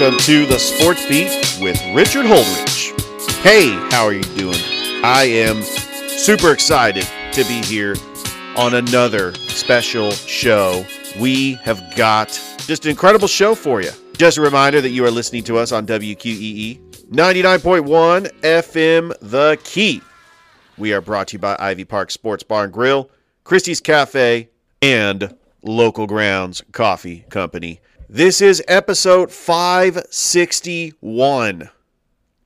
Welcome to the Sports Beat with Richard Holdridge. Hey, how are you doing? I am super excited to be here on another special show. We have got just an incredible show for you. Just a reminder that you are listening to us on WQEE 99.1 FM The Key. We are brought to you by Ivy Park Sports Bar and Grill, Christie's Cafe, and Local Grounds Coffee Company. This is episode 561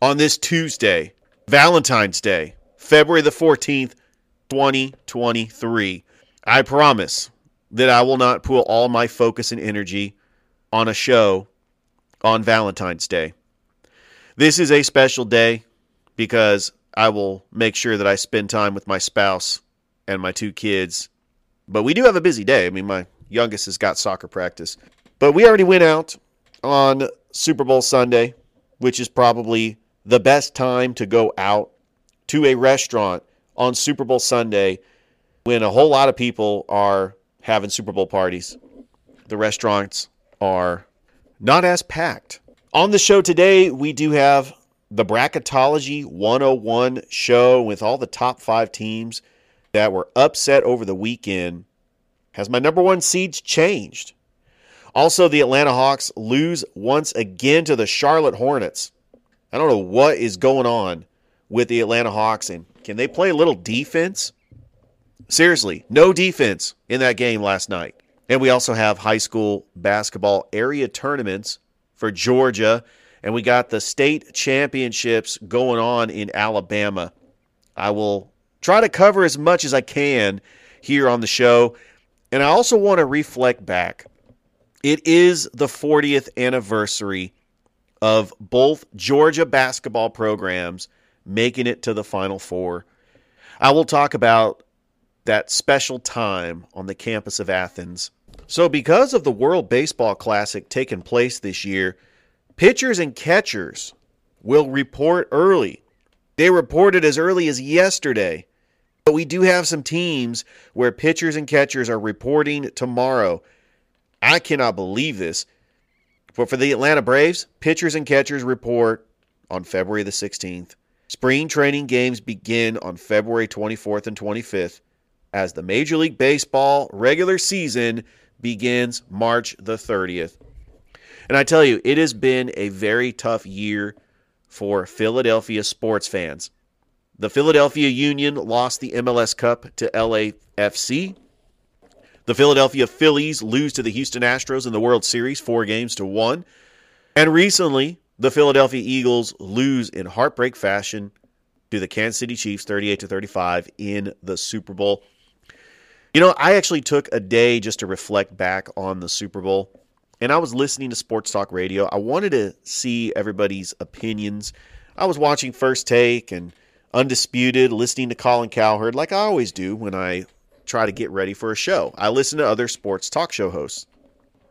on this Tuesday, Valentine's Day, February the 14th, 2023. I promise that I will not put all my focus and energy on a show on Valentine's Day. This is a special day because I will make sure that I spend time with my spouse and my two kids. But we do have a busy day. I mean, my youngest has got soccer practice. But we already went out on Super Bowl Sunday, which is probably the best time to go out to a restaurant on Super Bowl Sunday when a whole lot of people are having Super Bowl parties. The restaurants are not as packed. On the show today, we do have the Bracketology 101 show with all the top five teams that were upset over the weekend. Has my number one seeds changed? Also, the Atlanta Hawks lose once again to the Charlotte Hornets. I don't know what is going on with the Atlanta Hawks and can they play a little defense? Seriously, no defense in that game last night. And we also have high school basketball area tournaments for Georgia. And we got the state championships going on in Alabama. I will try to cover as much as I can here on the show. And I also want to reflect back. It is the 40th anniversary of both Georgia basketball programs making it to the Final Four. I will talk about that special time on the campus of Athens. So, because of the World Baseball Classic taking place this year, pitchers and catchers will report early. They reported as early as yesterday. But we do have some teams where pitchers and catchers are reporting tomorrow. I cannot believe this. But for the Atlanta Braves, pitchers and catchers report on February the 16th. Spring training games begin on February 24th and 25th as the Major League Baseball regular season begins March the 30th. And I tell you, it has been a very tough year for Philadelphia sports fans. The Philadelphia Union lost the MLS Cup to LAFC. The Philadelphia Phillies lose to the Houston Astros in the World Series, four games to one. And recently, the Philadelphia Eagles lose in heartbreak fashion to the Kansas City Chiefs 38 to 35 in the Super Bowl. You know, I actually took a day just to reflect back on the Super Bowl, and I was listening to Sports Talk Radio. I wanted to see everybody's opinions. I was watching First Take and Undisputed, listening to Colin Cowherd, like I always do when I try to get ready for a show. I listen to other sports talk show hosts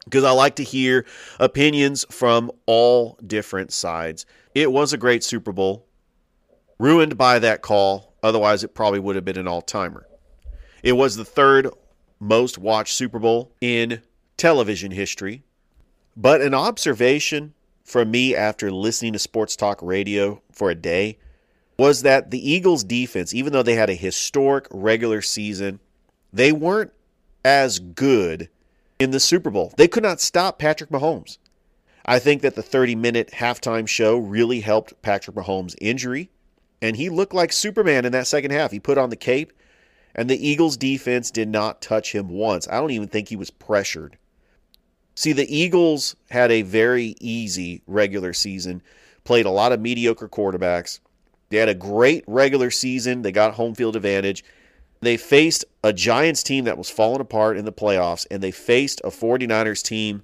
because I like to hear opinions from all different sides. It was a great Super Bowl, ruined by that call. Otherwise, it probably would have been an all timer. It was the third most watched Super Bowl in television history. But an observation from me after listening to sports talk radio for a day was that the Eagles' defense, even though they had a historic regular season, they weren't as good in the Super Bowl. They could not stop Patrick Mahomes. I think that the 30 minute halftime show really helped Patrick Mahomes' injury, and he looked like Superman in that second half. He put on the cape, and the Eagles' defense did not touch him once. I don't even think he was pressured. See, the Eagles had a very easy regular season, played a lot of mediocre quarterbacks. They had a great regular season, they got home field advantage. They faced a Giants team that was falling apart in the playoffs, and they faced a 49ers team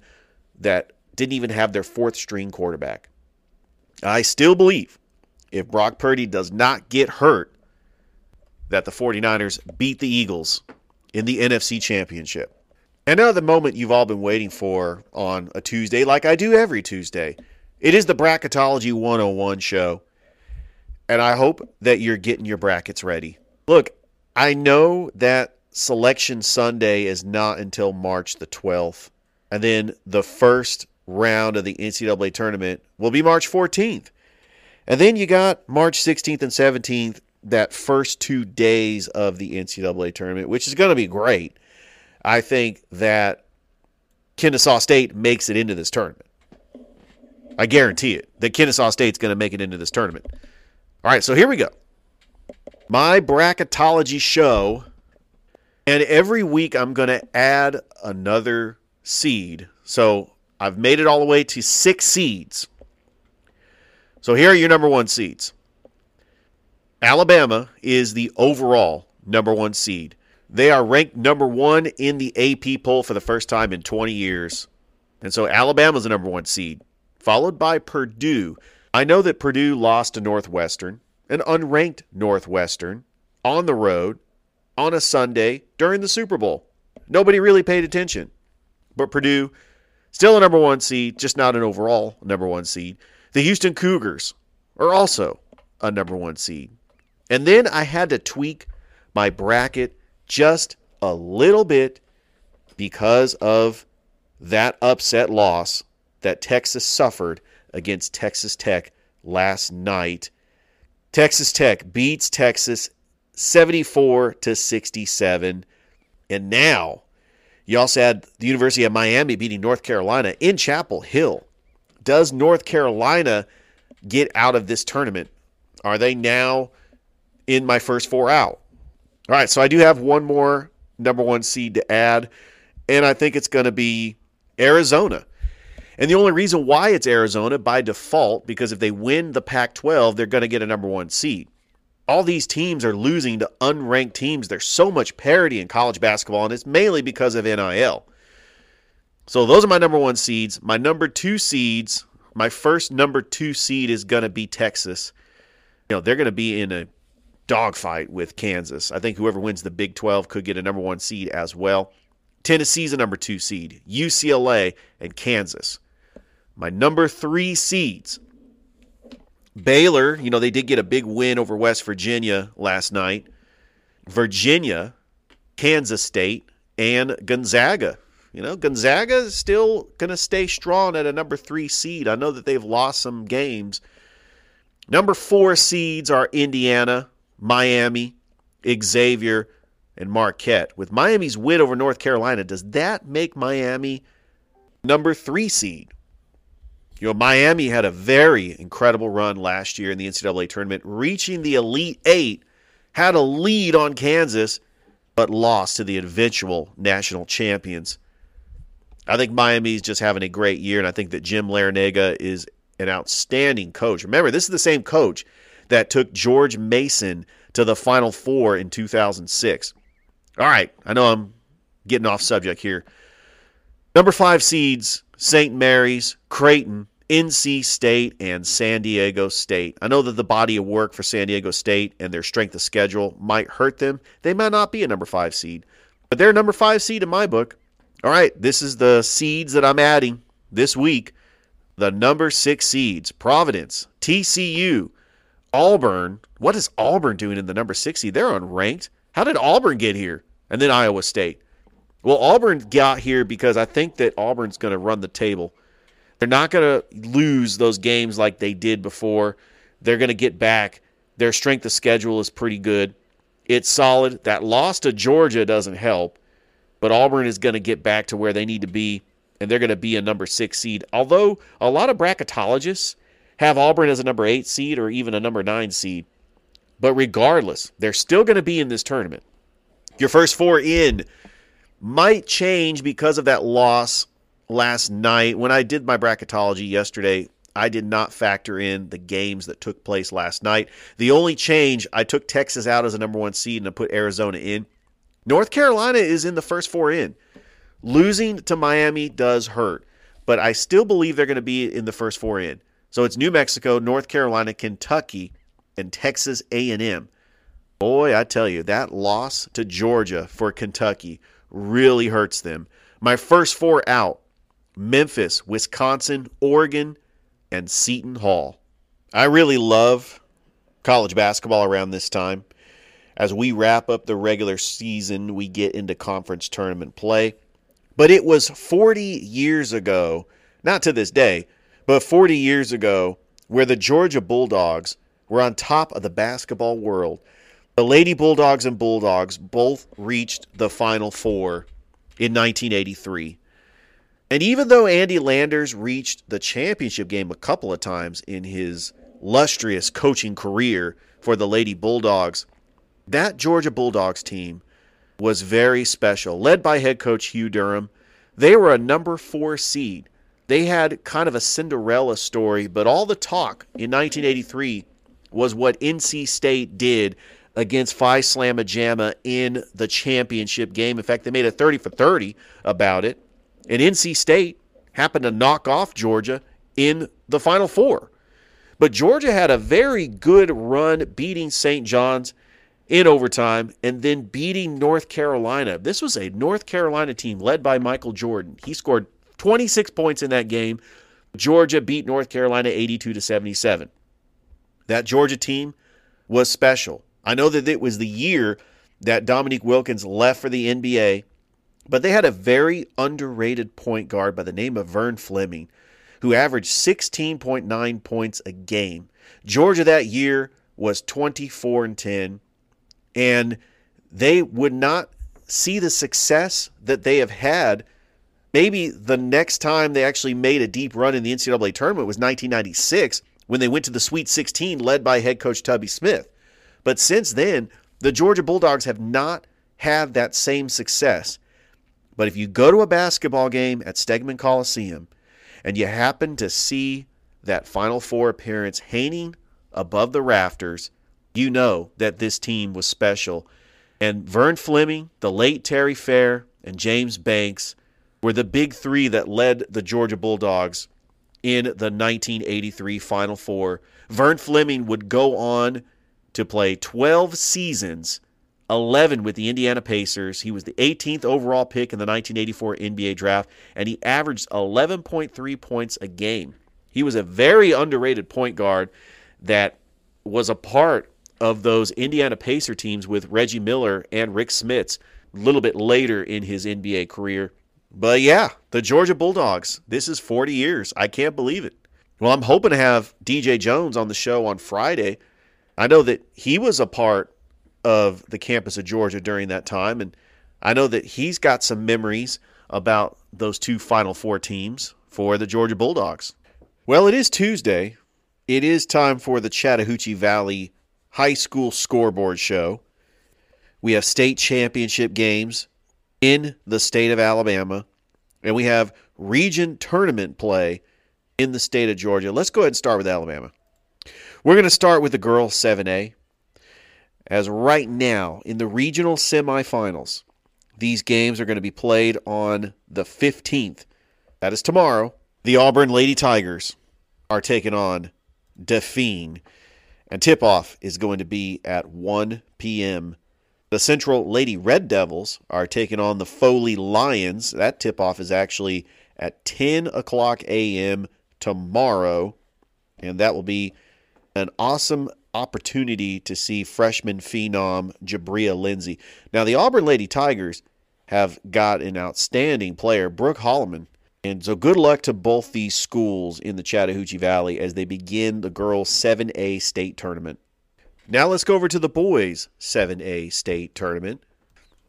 that didn't even have their fourth string quarterback. I still believe if Brock Purdy does not get hurt, that the 49ers beat the Eagles in the NFC Championship. And now the moment you've all been waiting for on a Tuesday, like I do every Tuesday. It is the Bracketology 101 show. And I hope that you're getting your brackets ready. Look, I know that Selection Sunday is not until March the 12th. And then the first round of the NCAA tournament will be March 14th. And then you got March 16th and 17th, that first two days of the NCAA tournament, which is going to be great. I think that Kennesaw State makes it into this tournament. I guarantee it that Kennesaw State's going to make it into this tournament. All right, so here we go. My bracketology show. And every week I'm going to add another seed. So I've made it all the way to six seeds. So here are your number one seeds. Alabama is the overall number one seed. They are ranked number one in the AP poll for the first time in 20 years. And so Alabama's the number one seed, followed by Purdue. I know that Purdue lost to Northwestern, an unranked Northwestern, on the road on a Sunday during the Super Bowl. Nobody really paid attention. But Purdue, still a number one seed, just not an overall number one seed. The Houston Cougars are also a number one seed. And then I had to tweak my bracket just a little bit because of that upset loss that Texas suffered against Texas Tech last night. Texas Tech beats Texas 74 to 67. And now you also had the University of Miami beating North Carolina in Chapel Hill. Does North Carolina get out of this tournament? Are they now in my first four out. All right, so I do have one more number one seed to add, and I think it's going to be Arizona. And the only reason why it's Arizona by default, because if they win the Pac 12, they're going to get a number one seed. All these teams are losing to unranked teams. There's so much parity in college basketball, and it's mainly because of NIL. So those are my number one seeds. My number two seeds, my first number two seed is going to be Texas. You know, they're going to be in a dogfight with Kansas. I think whoever wins the Big 12 could get a number one seed as well. Tennessee's a number two seed, UCLA, and Kansas. My number three seeds. Baylor, you know, they did get a big win over West Virginia last night. Virginia, Kansas State, and Gonzaga. You know, Gonzaga is still going to stay strong at a number three seed. I know that they've lost some games. Number four seeds are Indiana, Miami, Xavier, and Marquette. With Miami's win over North Carolina, does that make Miami number three seed? You know, Miami had a very incredible run last year in the NCAA tournament, reaching the Elite Eight, had a lead on Kansas, but lost to the eventual national champions. I think Miami's just having a great year, and I think that Jim Larrañaga is an outstanding coach. Remember, this is the same coach that took George Mason to the Final Four in 2006. All right, I know I'm getting off subject here. Number five seeds St. Mary's, Creighton, NC State, and San Diego State. I know that the body of work for San Diego State and their strength of schedule might hurt them. They might not be a number five seed, but they're a number five seed in my book. All right, this is the seeds that I'm adding this week. The number six seeds Providence, TCU, Auburn. What is Auburn doing in the number 60? They're unranked. How did Auburn get here? And then Iowa State. Well, Auburn got here because I think that Auburn's going to run the table. They're not going to lose those games like they did before. They're going to get back. Their strength of schedule is pretty good. It's solid. That loss to Georgia doesn't help, but Auburn is going to get back to where they need to be, and they're going to be a number six seed. Although a lot of bracketologists have Auburn as a number eight seed or even a number nine seed. But regardless, they're still going to be in this tournament. Your first four in might change because of that loss last night. When I did my bracketology yesterday, I did not factor in the games that took place last night. The only change, I took Texas out as a number one seed and I put Arizona in. North Carolina is in the first four in. Losing to Miami does hurt, but I still believe they're going to be in the first four in. So it's New Mexico, North Carolina, Kentucky, and Texas A&M. Boy, I tell you, that loss to Georgia for Kentucky really hurts them. My first four out Memphis, Wisconsin, Oregon, and Seton Hall. I really love college basketball around this time. As we wrap up the regular season, we get into conference tournament play. But it was 40 years ago not to this day, but 40 years ago, where the Georgia Bulldogs were on top of the basketball world. The Lady Bulldogs and Bulldogs both reached the Final Four in 1983. And even though Andy Landers reached the championship game a couple of times in his lustrous coaching career for the Lady Bulldogs, that Georgia Bulldogs team was very special, led by head coach Hugh Durham. They were a number four seed. They had kind of a Cinderella story, but all the talk in 1983 was what NC State did against Phi Slamma Jamma in the championship game. In fact, they made a 30 for 30 about it. And NC State happened to knock off Georgia in the Final Four. But Georgia had a very good run beating St. John's in overtime and then beating North Carolina. This was a North Carolina team led by Michael Jordan. He scored 26 points in that game. Georgia beat North Carolina 82 to 77. That Georgia team was special. I know that it was the year that Dominique Wilkins left for the NBA, but they had a very underrated point guard by the name of Vern Fleming, who averaged 16.9 points a game. Georgia that year was 24 and 10, and they would not see the success that they have had. Maybe the next time they actually made a deep run in the NCAA tournament was 1996 when they went to the Sweet 16 led by head coach Tubby Smith. But since then, the Georgia Bulldogs have not had that same success. But if you go to a basketball game at Stegeman Coliseum and you happen to see that Final Four appearance hanging above the rafters, you know that this team was special. And Vern Fleming, the late Terry Fair, and James Banks were the big three that led the Georgia Bulldogs in the 1983 Final Four. Vern Fleming would go on to play 12 seasons, 11 with the Indiana Pacers. He was the 18th overall pick in the 1984 NBA draft, and he averaged 11.3 points a game. He was a very underrated point guard that was a part of those Indiana Pacer teams with Reggie Miller and Rick Smits a little bit later in his NBA career. But yeah, the Georgia Bulldogs. This is 40 years. I can't believe it. Well, I'm hoping to have DJ Jones on the show on Friday I know that he was a part of the campus of Georgia during that time, and I know that he's got some memories about those two Final Four teams for the Georgia Bulldogs. Well, it is Tuesday. It is time for the Chattahoochee Valley High School Scoreboard Show. We have state championship games in the state of Alabama, and we have region tournament play in the state of Georgia. Let's go ahead and start with Alabama. We're going to start with the girls 7A. As right now, in the regional semifinals, these games are going to be played on the 15th. That is tomorrow. The Auburn Lady Tigers are taking on Daphne, and tip off is going to be at 1 p.m. The Central Lady Red Devils are taking on the Foley Lions. That tip off is actually at 10 o'clock a.m. tomorrow, and that will be an awesome opportunity to see freshman phenom Jabria Lindsay. Now, the Auburn Lady Tigers have got an outstanding player, Brooke Holloman. And so, good luck to both these schools in the Chattahoochee Valley as they begin the girls' 7A state tournament. Now, let's go over to the boys' 7A state tournament.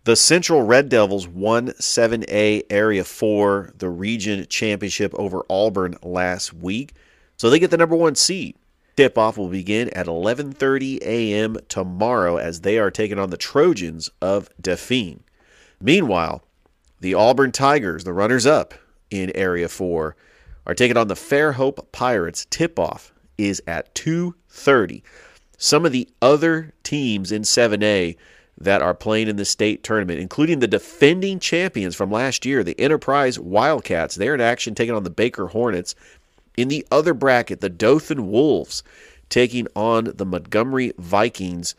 The Central Red Devils won 7A Area 4, the region championship over Auburn last week. So they get the number one seed. Tip-off will begin at 11:30 a.m. tomorrow as they are taking on the Trojans of Daphne. Meanwhile, the Auburn Tigers, the runners-up in Area 4, are taking on the Fairhope Pirates. Tip-off is at 2:30. Some of the other teams in 7A that are playing in the state tournament, including the defending champions from last year, the Enterprise Wildcats. They're in action taking on the Baker Hornets. In the other bracket, the Dothan Wolves taking on the Montgomery Vikings.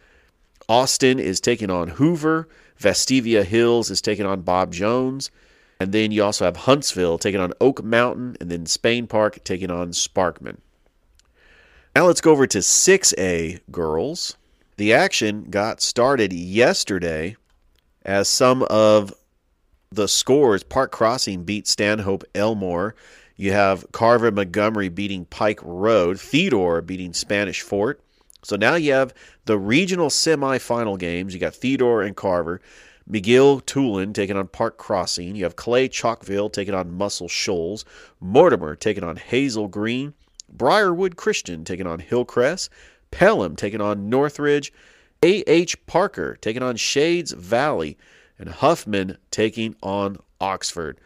Austin is taking on Hoover. Vestavia Hills is taking on Bob Jones. And then you also have Huntsville taking on Oak Mountain. And then Spain Park taking on Sparkman. Now let's go over to 6A girls. The action got started yesterday as some of the scores Park Crossing beat Stanhope Elmore You have Carver Montgomery beating Pike Road, Theodore beating Spanish Fort. So now you have the regional semifinal games. You got Theodore and Carver. McGill Toolen taking on Park Crossing. You have Clay Chalkville taking on Muscle Shoals. Mortimer taking on Hazel Green. Briarwood Christian taking on Hillcrest. Pelham taking on Northridge. A.H. Parker taking on Shades Valley. And Huffman taking on Oxford.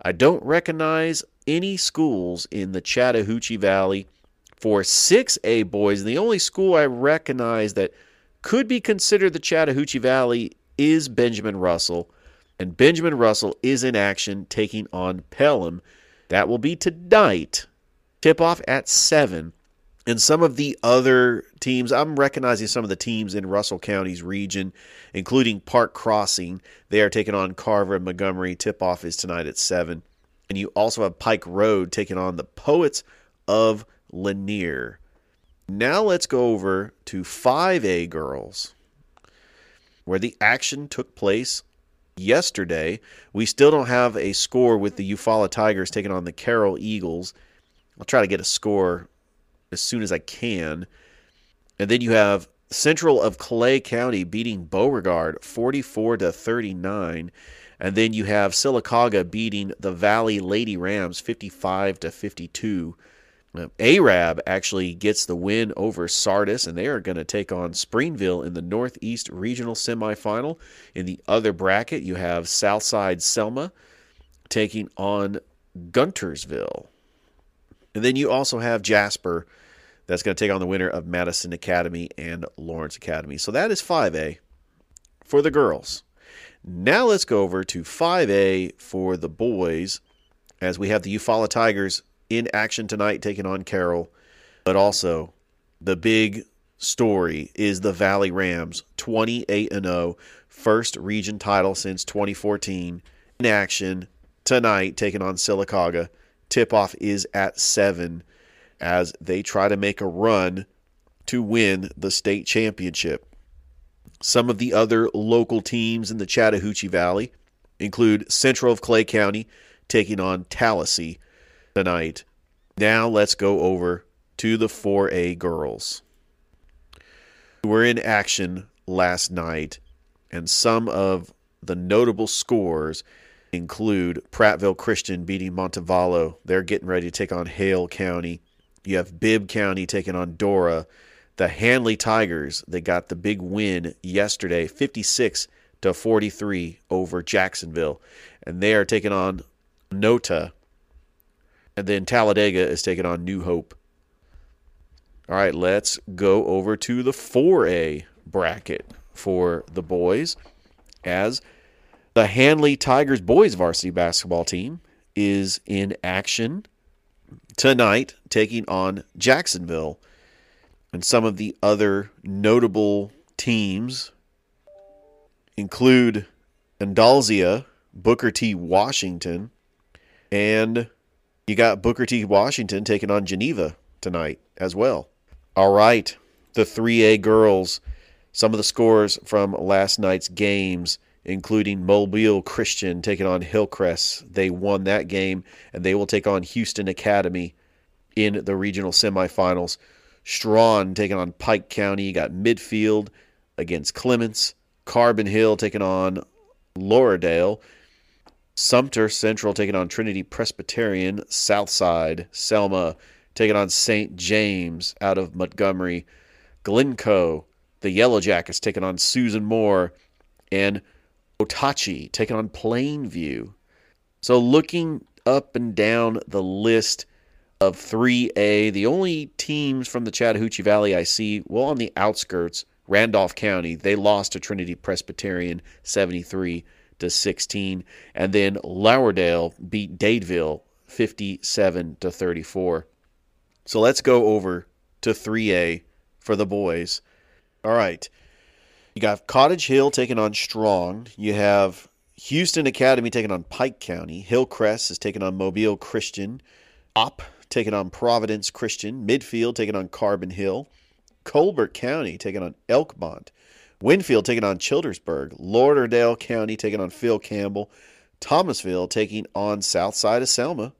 I don't recognize any schools in the Chattahoochee Valley for 6A boys. And the only school I recognize that could be considered the Chattahoochee Valley is Benjamin Russell. And Benjamin Russell is in action taking on Pelham. That will be tonight. Tip off at 7. And some of the other teams, I'm recognizing some of the teams in Russell County's region, including Park Crossing. They are taking on Carver and Montgomery. Tip off is tonight at 7. And you also have Pike Road taking on the Poets of Lanier. Now let's go over to 5A girls, where the action took place yesterday. We still don't have a score with the Eufaula Tigers taking on the Carroll Eagles. I'll try to get a score as soon as I can. And then you have Central of Clay County beating Beauregard 44 to 39. And then you have Sylacauga beating the Valley Lady Rams 55 to 52. Um, Arab actually gets the win over Sardis, and they are going to take on Springville in the Northeast Regional Semifinal. In the other bracket, you have Southside Selma taking on Guntersville. And then you also have Jasper that's going to take on the winner of Madison Academy and Lawrence Academy. So that is 5A for the girls. Now let's go over to 5A for the boys as we have the Eufaula Tigers in action tonight taking on Carroll. But also, the big story is the Valley Rams 28 0, first region title since 2014 in action tonight taking on Sylacauga. Tip off is at 7 as they try to make a run to win the state championship. Some of the other local teams in the Chattahoochee Valley include Central of Clay County taking on Tallassee tonight. Now let's go over to the 4A girls. We're in action last night, and some of the notable scores include Prattville Christian beating Montevallo. They're getting ready to take on Hale County. You have Bibb County taking on Dora. The Handley Tigers, they got the big win yesterday, 56 to 43 over Jacksonville. And they are taking on Nota. And then Talladega is taking on New Hope. All right, let's go over to the 4A bracket for the boys as the Handley Tigers boys varsity basketball team is in action tonight taking on Jacksonville. And some of the other notable teams include Andalusia, Booker T. Washington, and you got Booker T. Washington taking on Geneva tonight as well. All right, the 3A girls, some of the scores from last night's games, including Mobile Christian taking on Hillcrest. They won that game, and they will take on Houston Academy in the regional semifinals. Straughn taking on Pike County. You got Midfield against Clements. Carbon Hill taking on Lauderdale. Sumter Central taking on Trinity Presbyterian. Southside, Selma taking on St. James out of Montgomery. Glencoe, the Yellow Jackets taking on Susan Moore. And Ohatchee taking on Plainview. So looking up and down the list of 3A, the only teams from the Chattahoochee Valley I see, well, on the outskirts, Randolph County, they lost to Trinity Presbyterian 73 to 16, and then Lauderdale beat Dadeville 57 to 34. So let's go over to 3A for the boys. All right. You got Cottage Hill taking on Straughn. You have Houston Academy taking on Pike County. Hillcrest is taking on Mobile Christian. Opp taking on Providence Christian. Midfield taking on Carbon Hill. Colbert County taking on Elkmont. Winfield taking on Childersburg. Lauderdale County taking on Phil Campbell. Thomasville taking on Southside of Selma.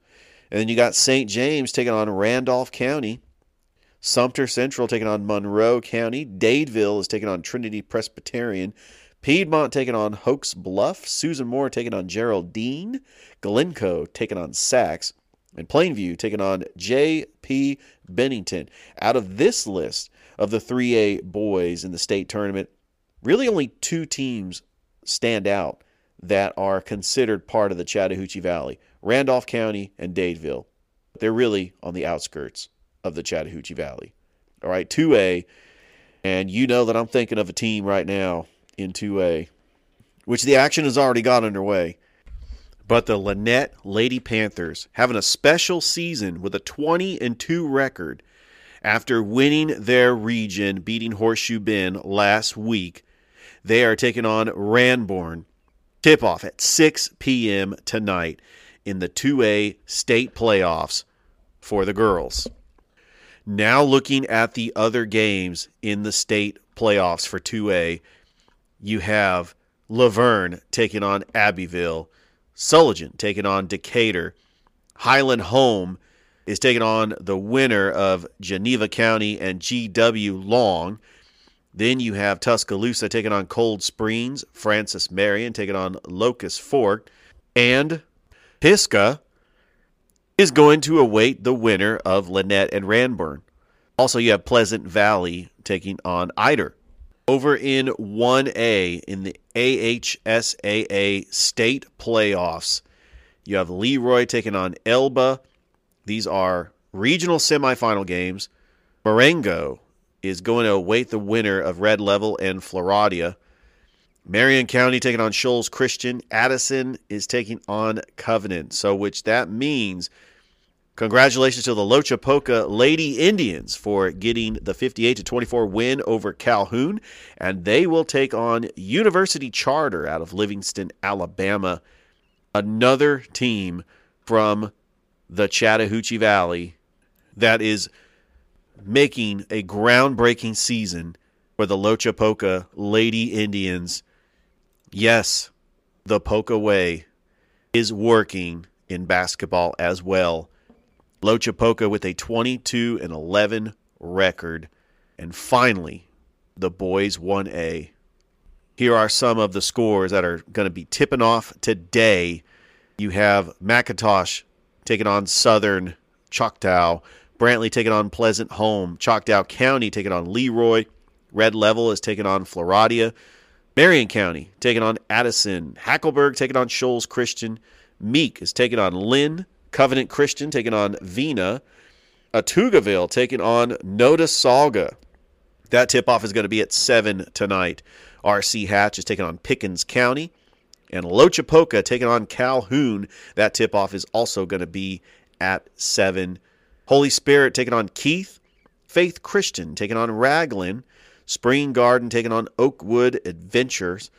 And then you got St. James taking on Randolph County. Sumter Central taking on Monroe County. Dadeville is taking on Trinity Presbyterian. Piedmont taking on Hokes Bluff. Susan Moore taking on Geraldine. Glencoe taking on Saks. And Plainview taking on J.P. Bennington. Out of this list of the 3A boys in the state tournament, really only two teams stand out that are considered part of the Chattahoochee Valley Randolph County and Dadeville. They're really on the outskirts of the Chattahoochee Valley. All right, 2A. And you know that I'm thinking of a team right now in 2A, which the action has already got underway. But the Lanett Lady Panthers having a special season with a 20 and 2 record after winning their region, beating Horseshoe Bend last week. They are taking on Ranburne. Tip off at 6 p.m. tonight in the 2A state playoffs for the girls. Now, looking at the other games in the state playoffs for 2A, you have Luverne taking on Abbeville, Sulligent taking on Decatur, Highland Home is taking on the winner of Geneva County and GW Long. Then you have Tuscaloosa taking on Cold Springs, Francis Marion taking on Locust Fork, and Pisgah is going to await the winner of Lanett and Ranburne. Also, you have Pleasant Valley taking on Ider. Over in 1A in the AHSAA state playoffs, you have Leroy taking on Elba. These are regional semifinal games. Marengo is going to await the winner of Red Level and Florala. Marion County taking on Shoals Christian. Addison is taking on Covenant. So, which that means congratulations to the Loachapoka Lady Indians for getting the 58 to 24 win over Calhoun, and they will take on University Charter out of Livingston, Alabama. Another team from the Chattahoochee Valley that is making a groundbreaking season for the Loachapoka Lady Indians. Yes, the Poka way is working in basketball as well. Loachapoka with a 22 and 11 record. And finally, the boys 1A. Here are some of the scores that are going to be tipping off today. You have McIntosh taking on Southern Choctaw. Brantley taking on Pleasant Home. Choctaw County taking on Leroy. Red Level is taking on Florala. Marion County taking on Addison. Hackleburg taking on Shoals Christian. Meek is taking on Lynn. Covenant Christian taking on Vina. Autaugaville taking on Notasulga. That tip off is going to be at 7 tonight. RC Hatch is taking on Pickens County. And Loachapoka taking on Calhoun. That tip off is also going to be at 7. Holy Spirit taking on Keith. Faith Christian taking on Ragland. Spring Garden taking on Oakwood Adventist.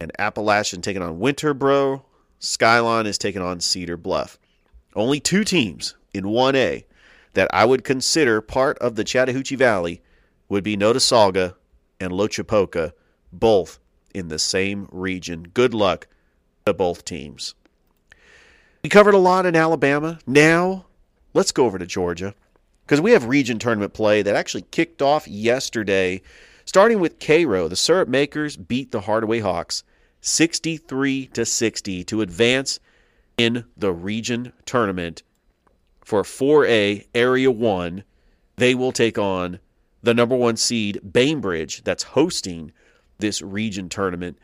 And Appalachian taking on Winterboro. Skyline is taking on Cedar Bluff. Only two teams in 1A that I would consider part of the Chattahoochee Valley would be Notasulga and Loachapoka, both in the same region. Good luck to both teams. We covered a lot in Alabama. Now, let's go over to Georgia because we have region tournament play that actually kicked off yesterday, starting with Cairo. The syrup makers beat the Hardaway Hawks 63 to 60 to advance in the region tournament for 4A Area 1. They will take on the number one seed, Bainbridge, that's hosting this region tournament.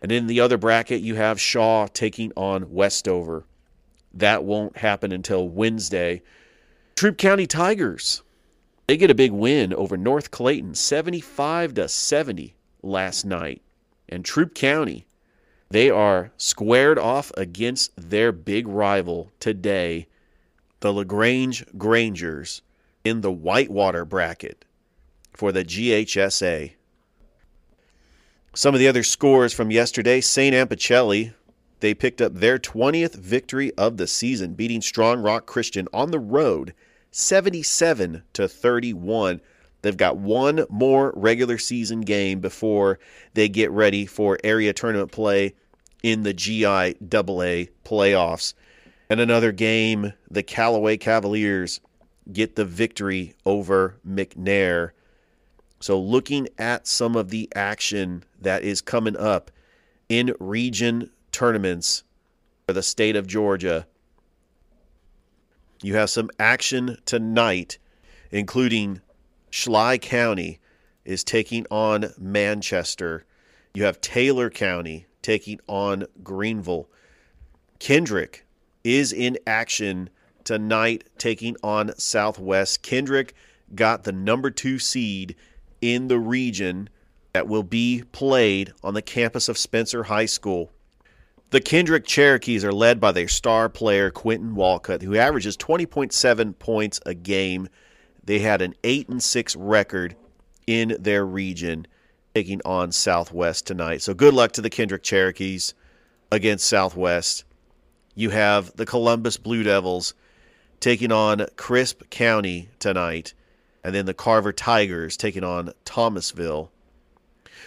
And in the other bracket, you have Shaw taking on Westover. That won't happen until Wednesday. Troup County Tigers, they get a big win over North Clayton, 75 to 70 last night. And Troup County, they are squared off against their big rival today, the LaGrange Grangers, in the Whitewater bracket for the GHSA. Some of the other scores from yesterday St. Anne-Pacelli, they picked up their 20th victory of the season, beating Strong Rock Christian on the road 77 to 31. They've got one more regular season game before they get ready for area tournament play in the GI AA playoffs. And another game, the Callaway Cavaliers get the victory over McNair. So, looking at some of the action that is coming up in region tournaments for the state of Georgia, you have some action tonight, including Schley County is taking on Manchester. You have Taylor County taking on Greenville. Kendrick is in action tonight, taking on Southwest. Kendrick got the number two seed in the region that will be played on the campus of Spencer High School. The Kendrick Cherokees are led by their star player, Quentin Walcott, who averages 20.7 points a game. They had an 8 and 6 record in their region, taking on Southwest tonight. So good luck to the Kendrick Cherokees against Southwest. You have the Columbus Blue Devils taking on Crisp County tonight, and then the Carver Tigers taking on Thomasville.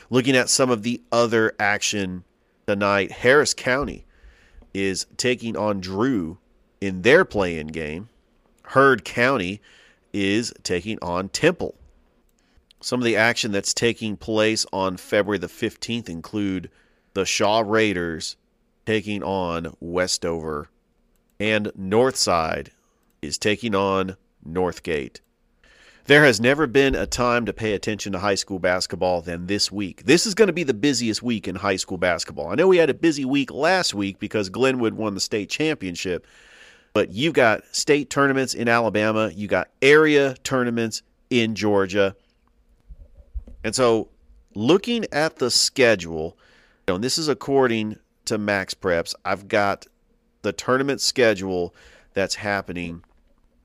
Looking at some of the other action tonight, Harris County is taking on Drew in their play in game. Heard County is taking on Temple. Some of the action that's taking place on February the 15th include the Shaw Raiders taking on Westover, and Northside is taking on Northgate. There has never been a time to pay attention to high school basketball than this week. This is going to be the busiest week in high school basketball. I know we had a busy week last week because Glenwood won the state championship, but you've got state tournaments in Alabama, you got area tournaments in Georgia. And so, looking at the schedule, you know, and this is according to MaxPreps, I've got the tournament schedule that's happening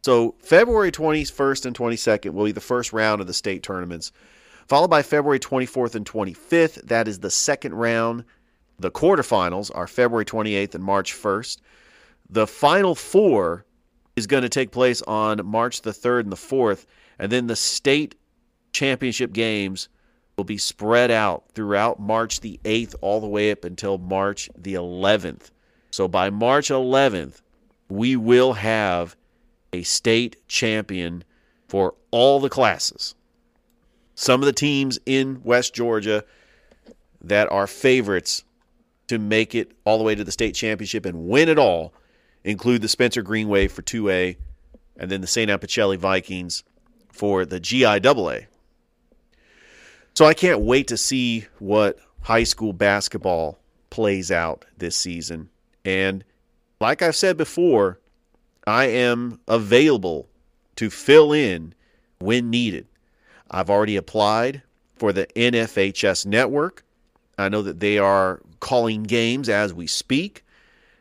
so February 21st and 22nd will be the first round of the state tournaments, followed by February 24th and 25th. That is the second round. The quarterfinals are February 28th and March 1st. The final four is going to take place on March the 3rd and the 4th, and then the state championship games will be spread out throughout March the 8th all the way up until March the 11th. So by March 11th, we will have a state champion for all the classes. Some of the teams in West Georgia that are favorites to make it all the way to the state championship and win it all include the Spencer Greenwave for 2A and then the St. Anne-Pacelli Vikings for the GIAA. So I can't wait to see what high school basketball plays out this season. And like I've said before, I am available to fill in when needed. I've already applied for the NFHS network. I know that they are calling games as we speak,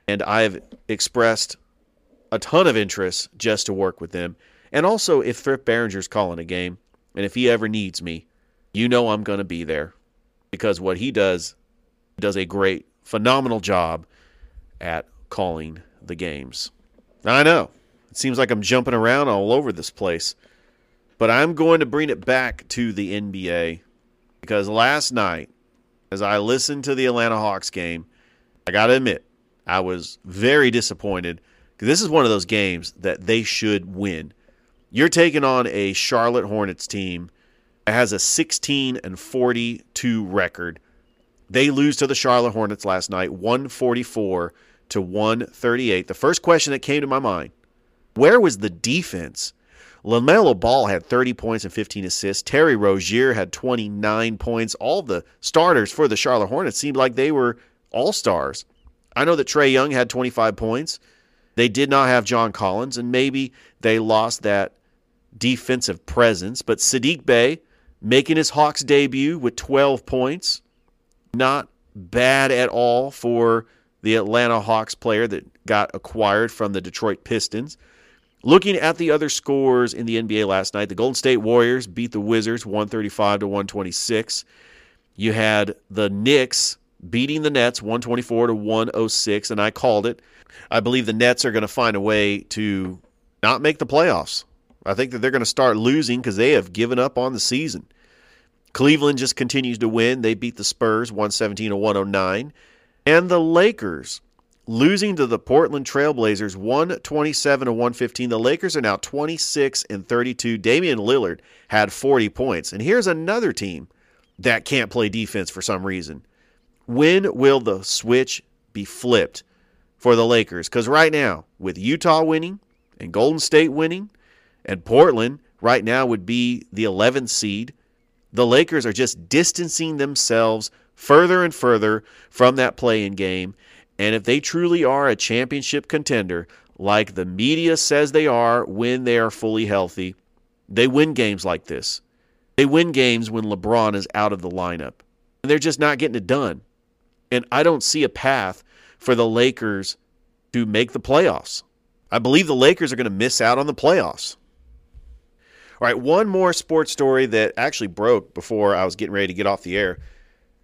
and I've expressed a ton of interest just to work with them. And also, if Thrift Behringer's calling a game, and if he ever needs me, you know I'm going to be there because what he does does a great, phenomenal job at calling the games. I know. It seems like I'm jumping around all over this place. But I'm going to bring it back to the NBA because last night, as I listened to the Atlanta Hawks game, I got to admit, I was very disappointed because this is one of those games that they should win. You're taking on a Charlotte Hornets team has a 16 and 42 record. They lose to the Charlotte Hornets last night, 144 to 138. The first question that came to my mind where was the defense? LaMelo Ball had 30 points and 15 assists. Terry Rozier had 29 points. All the starters for the Charlotte Hornets seemed like they were all stars. I know that Trae Young had 25 points. They did not have John Collins, and maybe they lost that defensive presence. But Saddiq Bey making his Hawks debut with 12 points. Not bad at all for the Atlanta Hawks player that got acquired from the Detroit Pistons. Looking at the other scores in the NBA last night, the Golden State Warriors beat the Wizards 135 to 126. You had the Knicks beating the Nets 124 to 106, and I called it. I believe the Nets are going to find a way to not make the playoffs. I think that they're going to start losing because they have given up on the season. Cleveland just continues to win. They beat the Spurs 117 to 109. And the Lakers losing to the Portland Trailblazers 127 to 115. The Lakers are now 26 and 32. Damian Lillard had 40 points. And here's another team that can't play defense for some reason. When will the switch be flipped for the Lakers? Because right now, with Utah winning and Golden State winning, and Portland right now would be the 11th seed, the Lakers are just distancing themselves further and further from that play in game. And if they truly are a championship contender, like the media says they are when they are fully healthy, they win games like this. They win games when LeBron is out of the lineup. And they're just not getting it done. And I don't see a path for the Lakers to make the playoffs. I believe the Lakers are going to miss out on the playoffs. All right, one more sports story that actually broke before I was getting ready to get off the air.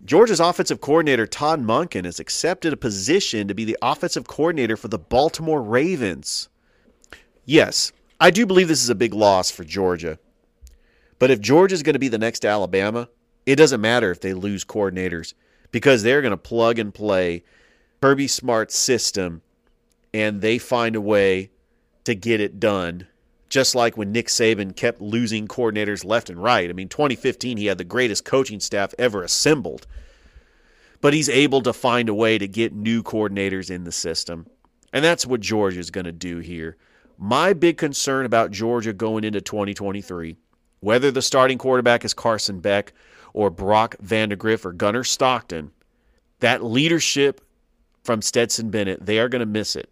Georgia's offensive coordinator Todd Monken has accepted a position to be the offensive coordinator for the Baltimore Ravens. Yes, I do believe this is a big loss for Georgia. But if Georgia's going to be the next Alabama, it doesn't matter if they lose coordinators because they're going to plug and play Kirby Smart's system and they find a way to get it done. Just like when Nick Saban kept losing coordinators left and right. I mean, 2015, he had the greatest coaching staff ever assembled. But he's able to find a way to get new coordinators in the system. And that's what Georgia is going to do here. My big concern about Georgia going into 2023, whether the starting quarterback is Carson Beck or Brock Vandagriff or Gunnar Stockton, that leadership from Stetson Bennett, they are going to miss it.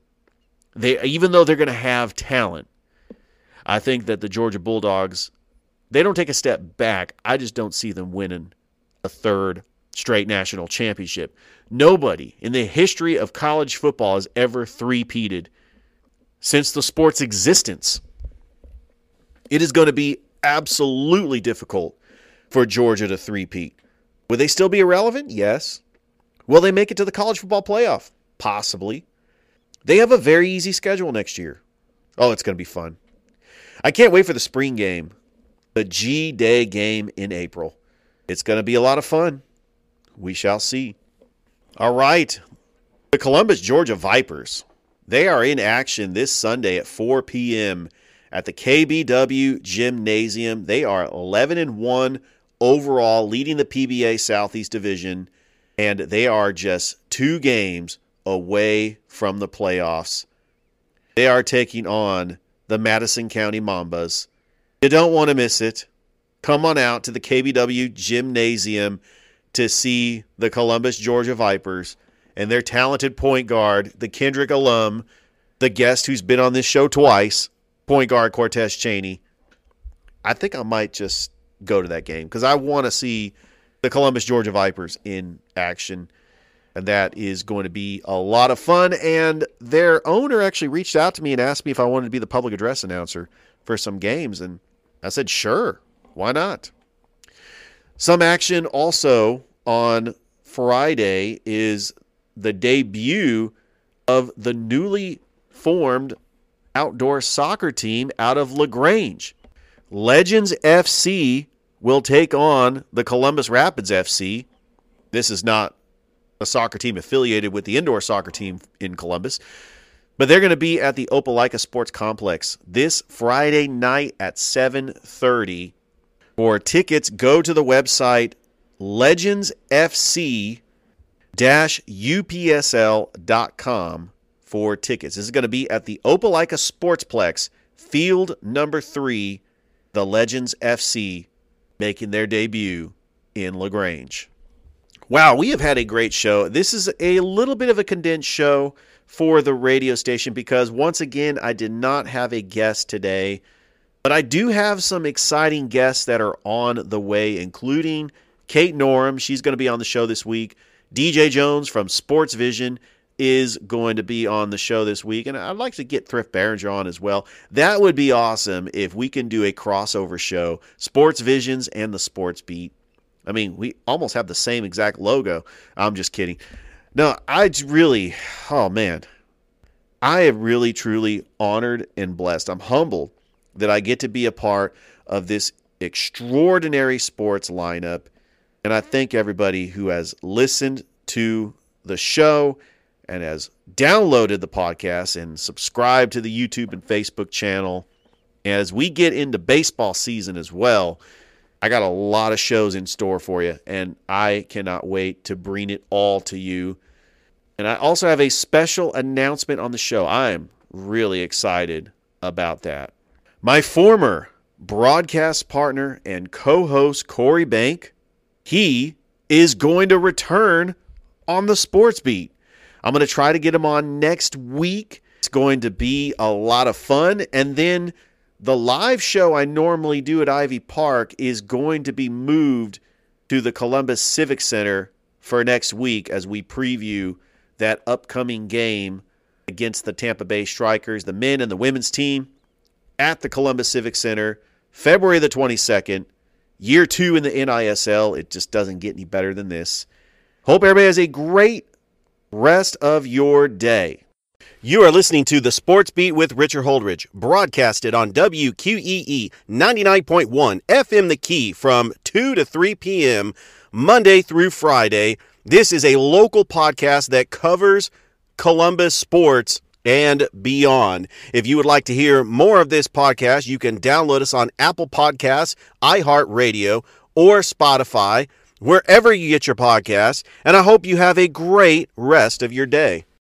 They even though they're going to have talent, I think that the Georgia Bulldogs they don't take a step back. I just don't see them winning a third straight national championship. Nobody in the history of college football has ever three-peated since the sport's existence. It is going to be absolutely difficult for Georgia to three-peat. Will they still be irrelevant? Yes. Will they make it to the college football playoff? Possibly. They have a very easy schedule next year. Oh, it's going to be fun. I can't wait for the spring game, the G Day game in April. It's going to be a lot of fun. We shall see. All right. The Columbus, Georgia Vipers. They are in action this Sunday at 4 p.m. at the KBW Gymnasium. They are 11 and 1 overall, leading the PBA Southeast Division, and they are just two games away from the playoffs. They are taking on the Madison County Mambas. You don't want to miss it. Come on out to the KBW Gymnasium to see the Columbus, Georgia Vipers and their talented point guard, the Kendrick alum, the guest who's been on this show twice, point guard Cortez Cheney. I think I might just go to that game because I want to see the Columbus, Georgia Vipers in action and that is going to be a lot of fun. And their owner actually reached out to me and asked me if I wanted to be the public address announcer for some games, and I said, sure, why not? Some action also on Friday is the debut of the newly formed outdoor soccer team out of LaGrange. Legends FC will take on the Columbus Rapids FC. This is not a soccer team affiliated with the indoor soccer team in Columbus. But they're going to be at the Opelika Sports Complex this Friday night at 7:30. For tickets, go to the website legendsfc-upsl.com for tickets. This is going to be at the Opelika Sportsplex, field number 3, the Legends FC making their debut in LaGrange. Wow, we have had a great show. This is a little bit of a condensed show for the radio station because once again, I did not have a guest today, but I do have some exciting guests that are on the way, including Kate Norum. She's going to be on the show this week. DJ Jones from Sports Vision is going to be on the show this week, and I'd like to get Thrift Barringer on as well. That would be awesome if we can do a crossover show, Sports Visions and the Sports Beat. I mean, we almost have the same exact logo. I'm just kidding. No, I really, oh man, I am really truly honored and blessed. I'm humbled that I get to be a part of this extraordinary sports lineup. And I thank everybody who has listened to the show and has downloaded the podcast and subscribed to the YouTube and Facebook channel. As we get into baseball season as well, I got a lot of shows in store for you, and I cannot wait to bring it all to you. And I also have a special announcement on the show. I'm really excited about that. My former broadcast partner and co host, Corey Bank, he is going to return on the sports beat. I'm going to try to get him on next week. It's going to be a lot of fun. And then the live show I normally do at Ivy Park is going to be moved to the Columbus Civic Center for next week as we preview that upcoming game against the Tampa Bay Strikers, the men and the women's team at the Columbus Civic Center, February the 22nd, year two in the NISL. It just doesn't get any better than this. Hope everybody has a great rest of your day. You are listening to the Sports Beat with Richard Holdridge, broadcasted on WQEE 99.1 FM The Key from 2 to 3 p.m. Monday through Friday. This is a local podcast that covers Columbus sports and beyond. If you would like to hear more of this podcast, you can download us on Apple Podcasts, iHeartRadio, or Spotify, wherever you get your podcasts. And I hope you have a great rest of your day.